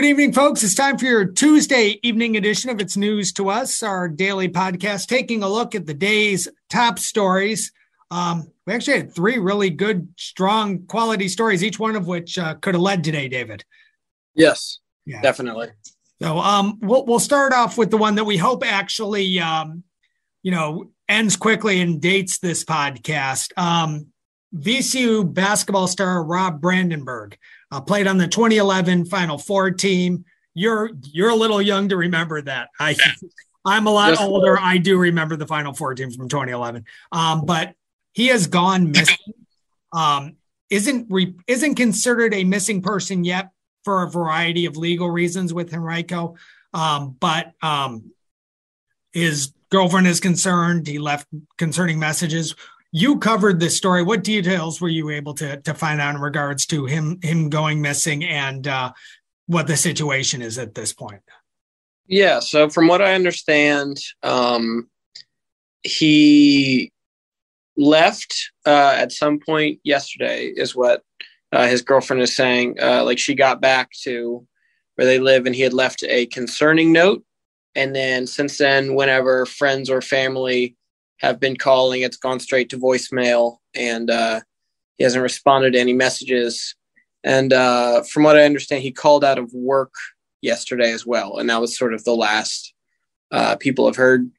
Good evening, folks. It's time for your Tuesday evening edition of It's News to Us, our daily podcast, taking a look at the day's top stories. Um, we actually had three really good, strong, quality stories, each one of which uh, could have led today, David. Yes, yeah. definitely. So um, we'll, we'll start off with the one that we hope actually, um, you know, ends quickly and dates this podcast. Um, VCU basketball star Rob Brandenburg uh, played on the 2011 Final Four team. You're you're a little young to remember that. I I'm a lot older. I do remember the Final Four team from 2011. Um, but he has gone missing. Um, isn't re- isn't considered a missing person yet for a variety of legal reasons with Henrico. Um, but um, his girlfriend is concerned. He left concerning messages you covered this story. What details were you able to to find out in regards to him him going missing and uh, what the situation is at this point? Yeah. So from what I understand, um, he left uh, at some point yesterday, is what uh, his girlfriend is saying. Uh, like she got back to where they live, and he had left a concerning note. And then since then, whenever friends or family have been calling. It's gone straight to voicemail, and uh, he hasn't responded to any messages. And uh, from what I understand, he called out of work yesterday as well, and that was sort of the last uh, people have heard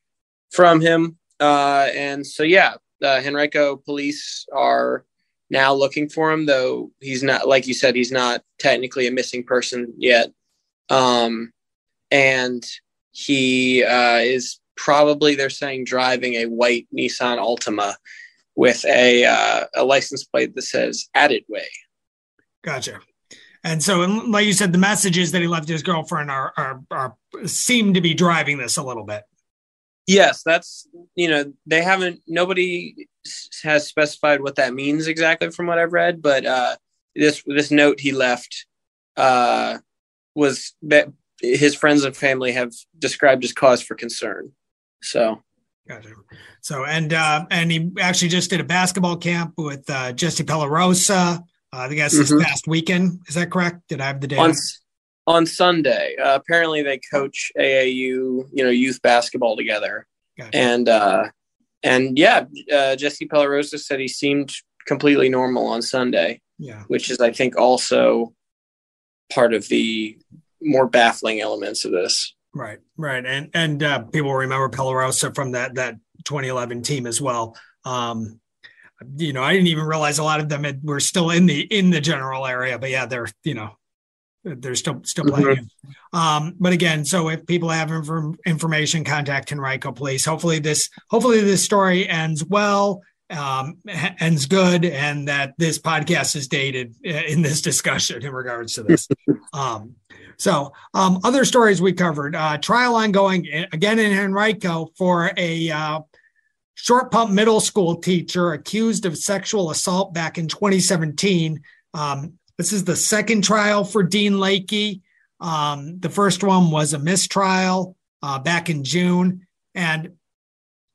from him. Uh, and so, yeah, the Henrico police are now looking for him, though he's not, like you said, he's not technically a missing person yet. Um, and he uh, is probably they're saying driving a white Nissan Altima with a uh, a license plate that says "Added Way." Gotcha. And so, like you said, the messages that he left his girlfriend are, are are seem to be driving this a little bit. Yes, that's you know they haven't nobody has specified what that means exactly from what I've read, but uh, this this note he left uh, was that his friends and family have described as cause for concern. So Gotcha. So and uh, and he actually just did a basketball camp with uh, Jesse Pellot-Rosa. Uh, I guess mm-hmm. this past weekend. Is that correct? Did I have the day on, on Sunday? Uh, apparently, they coach AAU, you know, youth basketball together, gotcha. and uh, and yeah, uh, Jesse Pellot-Rosa said he seemed completely normal on Sunday. Yeah, which is I think also part of the more baffling elements of this. Right, right, and and uh, people remember Pellot-Rosa from that that 2011 team as well. Um, you know, I didn't even realize a lot of them had, were still in the in the general area, but yeah, they're you know they're still still playing. Mm-hmm. Um, but again, so if people have inf- information, contact Henrico Police. Hopefully this hopefully this story ends well, um, ends good, and that this podcast is dated uh, in this discussion in regards to this. um, so, um, other stories we covered uh, trial ongoing again in Henrico for a uh, short pump middle school teacher accused of sexual assault back in 2017. Um, this is the second trial for Dean Lakey. Um, the first one was a mistrial uh, back in June. And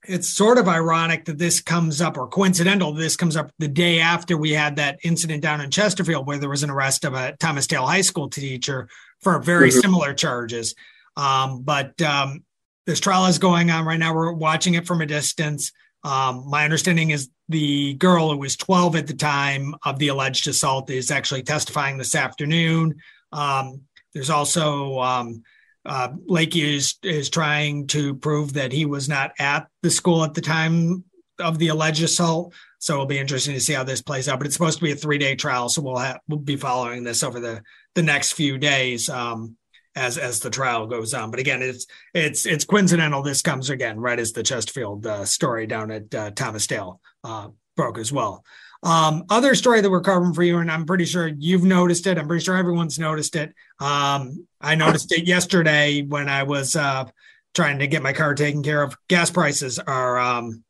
it's sort of ironic that this comes up or coincidental this comes up the day after we had that incident down in chesterfield where there was an arrest of a thomas dale high school teacher for very mm-hmm. similar charges. Um, but um, this trial is going on right now. We're watching it from a distance. Um, my understanding is the girl who was 12 at the time of the alleged assault is actually testifying this afternoon. Um, there's also um, uh, Lakey is is trying to prove that he was not at the school at the time of the alleged assault. So it'll be interesting to see how this plays out. But it's supposed to be a three day trial, so we'll have, we'll be following this over the the next few days um, as as the trial goes on. But again, it's it's it's coincidental. This comes again right as the Chesterfield uh, story down at uh, Thomas Dale uh, broke as well. Um, other story that we're covering for you, and I'm pretty sure you've noticed it. I'm pretty sure everyone's noticed it. Um, I noticed it yesterday when I was uh, trying to get my car taken care of. Gas prices are, um,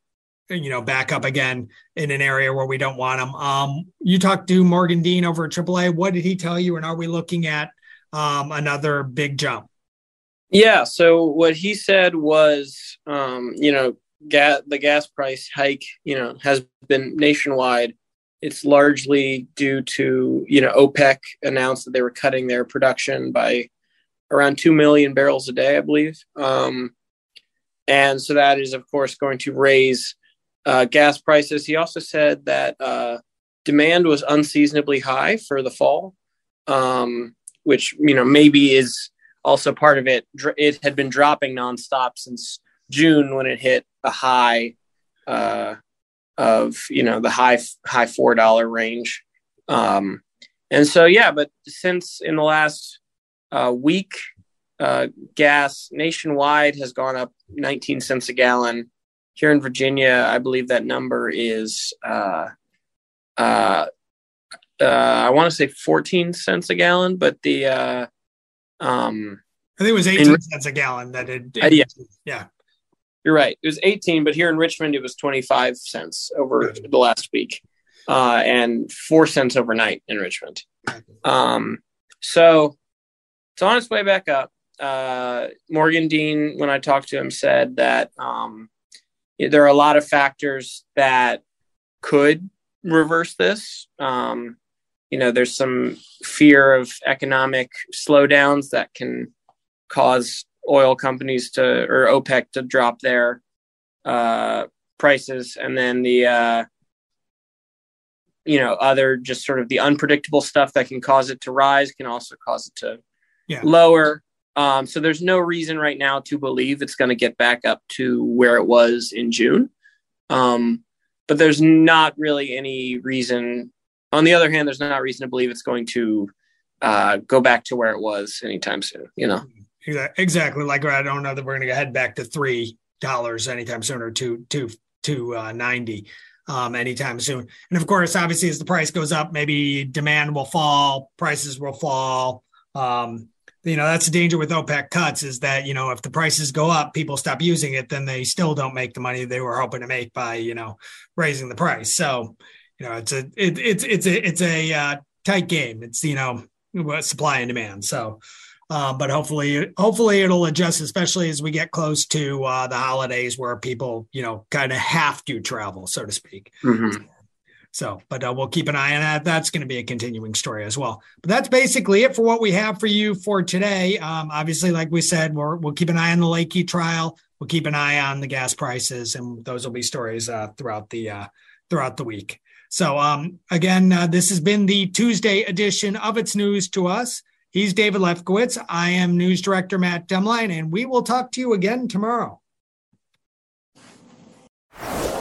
you know, back up again in an area where we don't want them. Um, you talked to Morgan Dean over at AAA. What did he tell you? And are we looking at um, another big jump? Yeah. So what he said was, um, you know, ga- the gas price hike, you know, has been nationwide. It's largely due to, you know, OPEC announced that they were cutting their production by around 2 million barrels a day, I believe. Um, and so that is, of course, going to raise uh, gas prices. He also said that uh, demand was unseasonably high for the fall, um, which, you know, maybe is also part of it. It had been dropping nonstop since June when it hit a high uh, of you know the high high four dollar range. Um, and so yeah, but since in the last uh, week, uh, gas nationwide has gone up 19 cents a gallon. Here in Virginia, I believe that number is uh, uh, uh, I want to say 14 cents a gallon, but the uh, um, I think it was 18 in, cents a gallon that it, it yeah. yeah. You're right. It was 18, but here in Richmond, it was 25 cents over the last week uh, and four cents overnight in Richmond. Um, so it's on its way back up. Uh, Morgan Dean, when I talked to him, said that um, there are a lot of factors that could reverse this. Um, you know, there's some fear of economic slowdowns that can cause oil companies to or OPEC to drop their uh, prices, and then the uh, you know other just sort of the unpredictable stuff that can cause it to rise can also cause it to yeah. lower. Um, so there's no reason right now to believe it's going to get back up to where it was in June. Um, but there's not really any reason. On the other hand, there's not reason to believe it's going to uh, go back to where it was anytime soon. You know. Exactly. Like I don't know that we're going to head back to three dollars anytime soon or two two two uh, ninety um, anytime soon. And of course, obviously, as the price goes up, maybe demand will fall, prices will fall. Um, you know, that's the danger with OPEC cuts is that you know if the prices go up, people stop using it, then they still don't make the money they were hoping to make by you know raising the price. So you know, it's a it, it's it's a it's a uh, tight game. It's you know supply and demand. So uh, but hopefully, hopefully it'll adjust, especially as we get close to uh, the holidays where people, you know, kind of have to travel, so to speak. Mm-hmm. So, but uh, we'll keep an eye on that. That's going to be a continuing story as well. But that's basically it for what we have for you for today. Um, obviously, like we said, we will keep an eye on the Lakey trial. We'll keep an eye on the gas prices, and those will be stories uh, throughout the uh, throughout the week. So, um, again, uh, this has been the Tuesday edition of It's News to Us. He's David Lefkowitz. I am news director Matt Demline, and we will talk to you again tomorrow.